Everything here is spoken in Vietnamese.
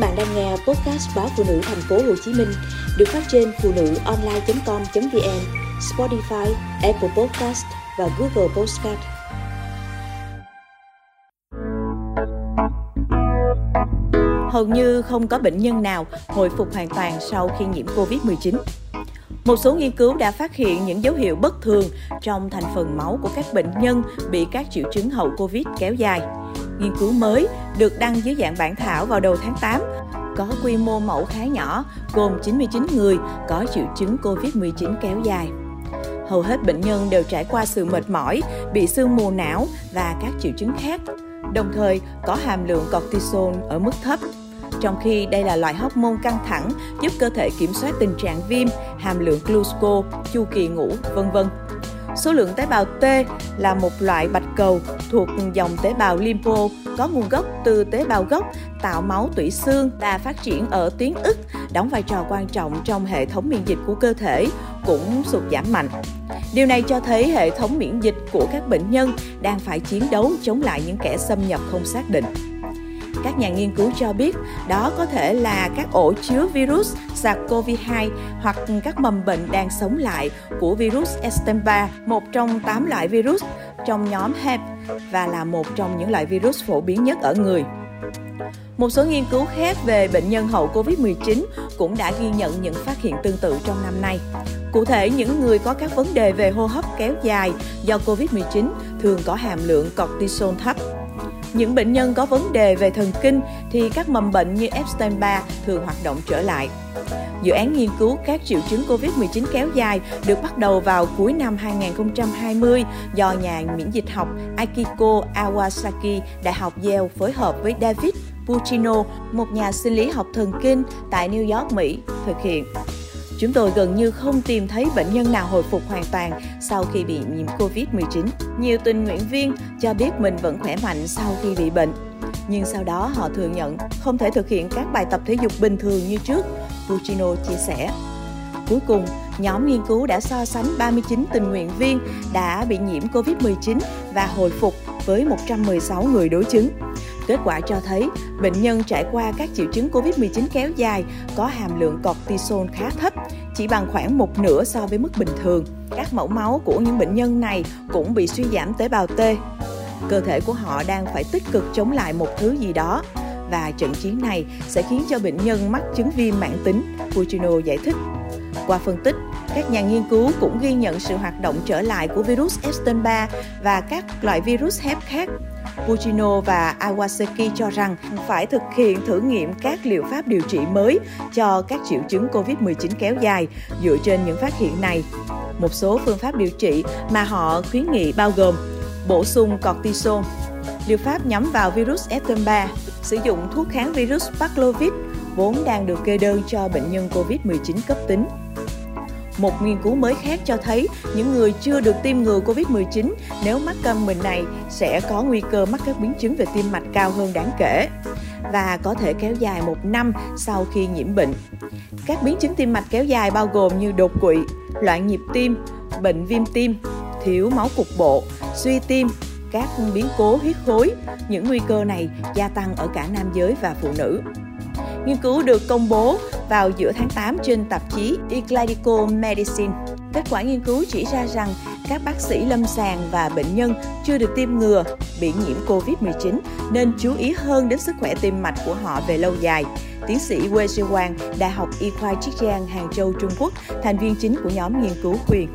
bạn đang nghe podcast báo phụ nữ thành phố Hồ Chí Minh được phát trên phụ nữ online.com.vn, Spotify, Apple Podcast và Google Podcast. Hầu như không có bệnh nhân nào hồi phục hoàn toàn sau khi nhiễm Covid-19. Một số nghiên cứu đã phát hiện những dấu hiệu bất thường trong thành phần máu của các bệnh nhân bị các triệu chứng hậu Covid kéo dài. Nghiên cứu mới được đăng dưới dạng bản thảo vào đầu tháng 8 có quy mô mẫu khá nhỏ, gồm 99 người có triệu chứng COVID-19 kéo dài. Hầu hết bệnh nhân đều trải qua sự mệt mỏi, bị sương mù não và các triệu chứng khác, đồng thời có hàm lượng cortisol ở mức thấp. Trong khi đây là loại hormone căng thẳng giúp cơ thể kiểm soát tình trạng viêm, hàm lượng glucose, chu kỳ ngủ, vân vân. Số lượng tế bào T là một loại bạch cầu thuộc dòng tế bào lympho có nguồn gốc từ tế bào gốc tạo máu tủy xương và phát triển ở tuyến ức, đóng vai trò quan trọng trong hệ thống miễn dịch của cơ thể, cũng sụt giảm mạnh. Điều này cho thấy hệ thống miễn dịch của các bệnh nhân đang phải chiến đấu chống lại những kẻ xâm nhập không xác định. Các nhà nghiên cứu cho biết đó có thể là các ổ chứa virus SARS-CoV-2 hoặc các mầm bệnh đang sống lại của virus Epstein-Barr, một trong 8 loại virus trong nhóm HEP và là một trong những loại virus phổ biến nhất ở người. Một số nghiên cứu khác về bệnh nhân hậu Covid-19 cũng đã ghi nhận những phát hiện tương tự trong năm nay. Cụ thể, những người có các vấn đề về hô hấp kéo dài do Covid-19 thường có hàm lượng cortisol thấp. Những bệnh nhân có vấn đề về thần kinh thì các mầm bệnh như Epstein-Barr thường hoạt động trở lại. Dự án nghiên cứu các triệu chứng COVID-19 kéo dài được bắt đầu vào cuối năm 2020 do nhà miễn dịch học Akiko Awasaki, Đại học Yale phối hợp với David Puccino, một nhà sinh lý học thần kinh tại New York, Mỹ, thực hiện. Chúng tôi gần như không tìm thấy bệnh nhân nào hồi phục hoàn toàn sau khi bị nhiễm Covid-19. Nhiều tình nguyện viên cho biết mình vẫn khỏe mạnh sau khi bị bệnh. Nhưng sau đó họ thừa nhận không thể thực hiện các bài tập thể dục bình thường như trước, Puccino chia sẻ. Cuối cùng, nhóm nghiên cứu đã so sánh 39 tình nguyện viên đã bị nhiễm COVID-19 và hồi phục với 116 người đối chứng. Kết quả cho thấy bệnh nhân trải qua các triệu chứng COVID-19 kéo dài có hàm lượng cortisol khá thấp, chỉ bằng khoảng một nửa so với mức bình thường. Các mẫu máu của những bệnh nhân này cũng bị suy giảm tế bào T. Cơ thể của họ đang phải tích cực chống lại một thứ gì đó và trận chiến này sẽ khiến cho bệnh nhân mắc chứng viêm mãn tính, Puccino giải thích. Qua phân tích, các nhà nghiên cứu cũng ghi nhận sự hoạt động trở lại của virus Epstein-Barr và các loại virus hep khác. Puccino và Awasaki cho rằng phải thực hiện thử nghiệm các liệu pháp điều trị mới cho các triệu chứng COVID-19 kéo dài dựa trên những phát hiện này. Một số phương pháp điều trị mà họ khuyến nghị bao gồm bổ sung cortisone, liệu pháp nhắm vào virus Epstein-Barr, sử dụng thuốc kháng virus Paxlovid vốn đang được kê đơn cho bệnh nhân COVID-19 cấp tính. Một nghiên cứu mới khác cho thấy những người chưa được tiêm ngừa COVID-19 nếu mắc căn bệnh này sẽ có nguy cơ mắc các biến chứng về tim mạch cao hơn đáng kể và có thể kéo dài một năm sau khi nhiễm bệnh. Các biến chứng tim mạch kéo dài bao gồm như đột quỵ, loạn nhịp tim, bệnh viêm tim, thiếu máu cục bộ, suy tim, các biến cố huyết khối. Những nguy cơ này gia tăng ở cả nam giới và phụ nữ. Nghiên cứu được công bố vào giữa tháng 8 trên tạp chí Eclinical Medicine. Kết quả nghiên cứu chỉ ra rằng các bác sĩ lâm sàng và bệnh nhân chưa được tiêm ngừa bị nhiễm COVID-19 nên chú ý hơn đến sức khỏe tim mạch của họ về lâu dài. Tiến sĩ Wei Zhiwang, Đại học Y khoa Chiết Giang, Hàng Châu, Trung Quốc, thành viên chính của nhóm nghiên cứu khuyên.